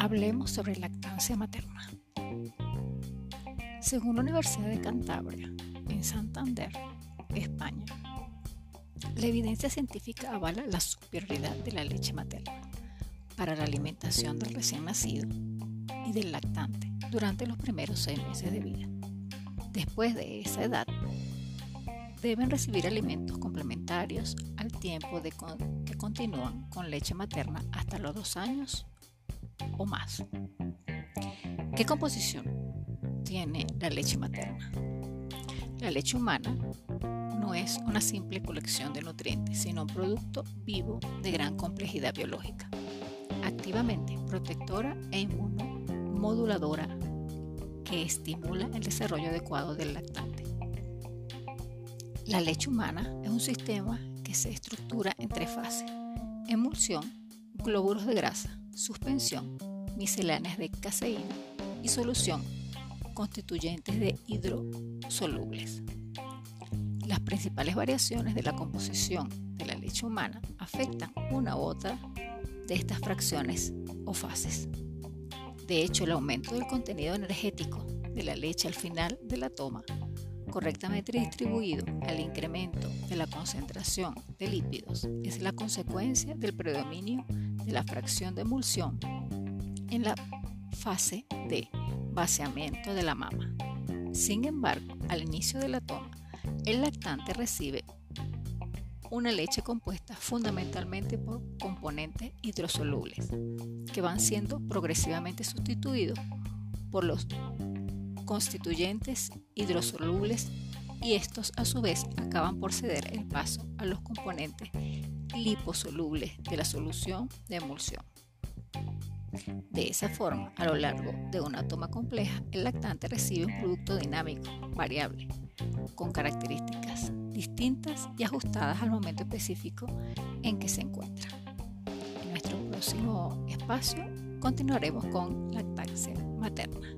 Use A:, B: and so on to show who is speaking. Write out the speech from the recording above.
A: hablaremos sobre lactancia materna. Según la Universidad de Cantabria, en Santander, España, la evidencia científica avala la superioridad de la leche materna para la alimentación del recién nacido y del lactante durante los primeros seis meses de vida. Después de esa edad, deben recibir alimentos complementarios al tiempo de que continúan con leche materna hasta los dos años o más. ¿Qué composición tiene la leche materna? La leche humana no es una simple colección de nutrientes, sino un producto vivo de gran complejidad biológica, activamente protectora e inmunomoduladora que estimula el desarrollo adecuado del lactante. La leche humana es un sistema que se estructura en tres fases, emulsión, glóbulos de grasa, suspensión, misceláneas de caseína y solución, constituyentes de hidrosolubles. Las principales variaciones de la composición de la leche humana afectan una u otra de estas fracciones o fases. De hecho, el aumento del contenido energético de la leche al final de la toma correctamente distribuido al incremento de la concentración de lípidos es la consecuencia del predominio de la fracción de emulsión en la fase de vaciamiento de la mama. Sin embargo, al inicio de la toma, el lactante recibe una leche compuesta fundamentalmente por componentes hidrosolubles, que van siendo progresivamente sustituidos por los constituyentes hidrosolubles y estos a su vez acaban por ceder el paso a los componentes liposolubles de la solución de emulsión. De esa forma, a lo largo de una toma compleja, el lactante recibe un producto dinámico, variable, con características distintas y ajustadas al momento específico en que se encuentra. En nuestro próximo espacio continuaremos con lactancia materna.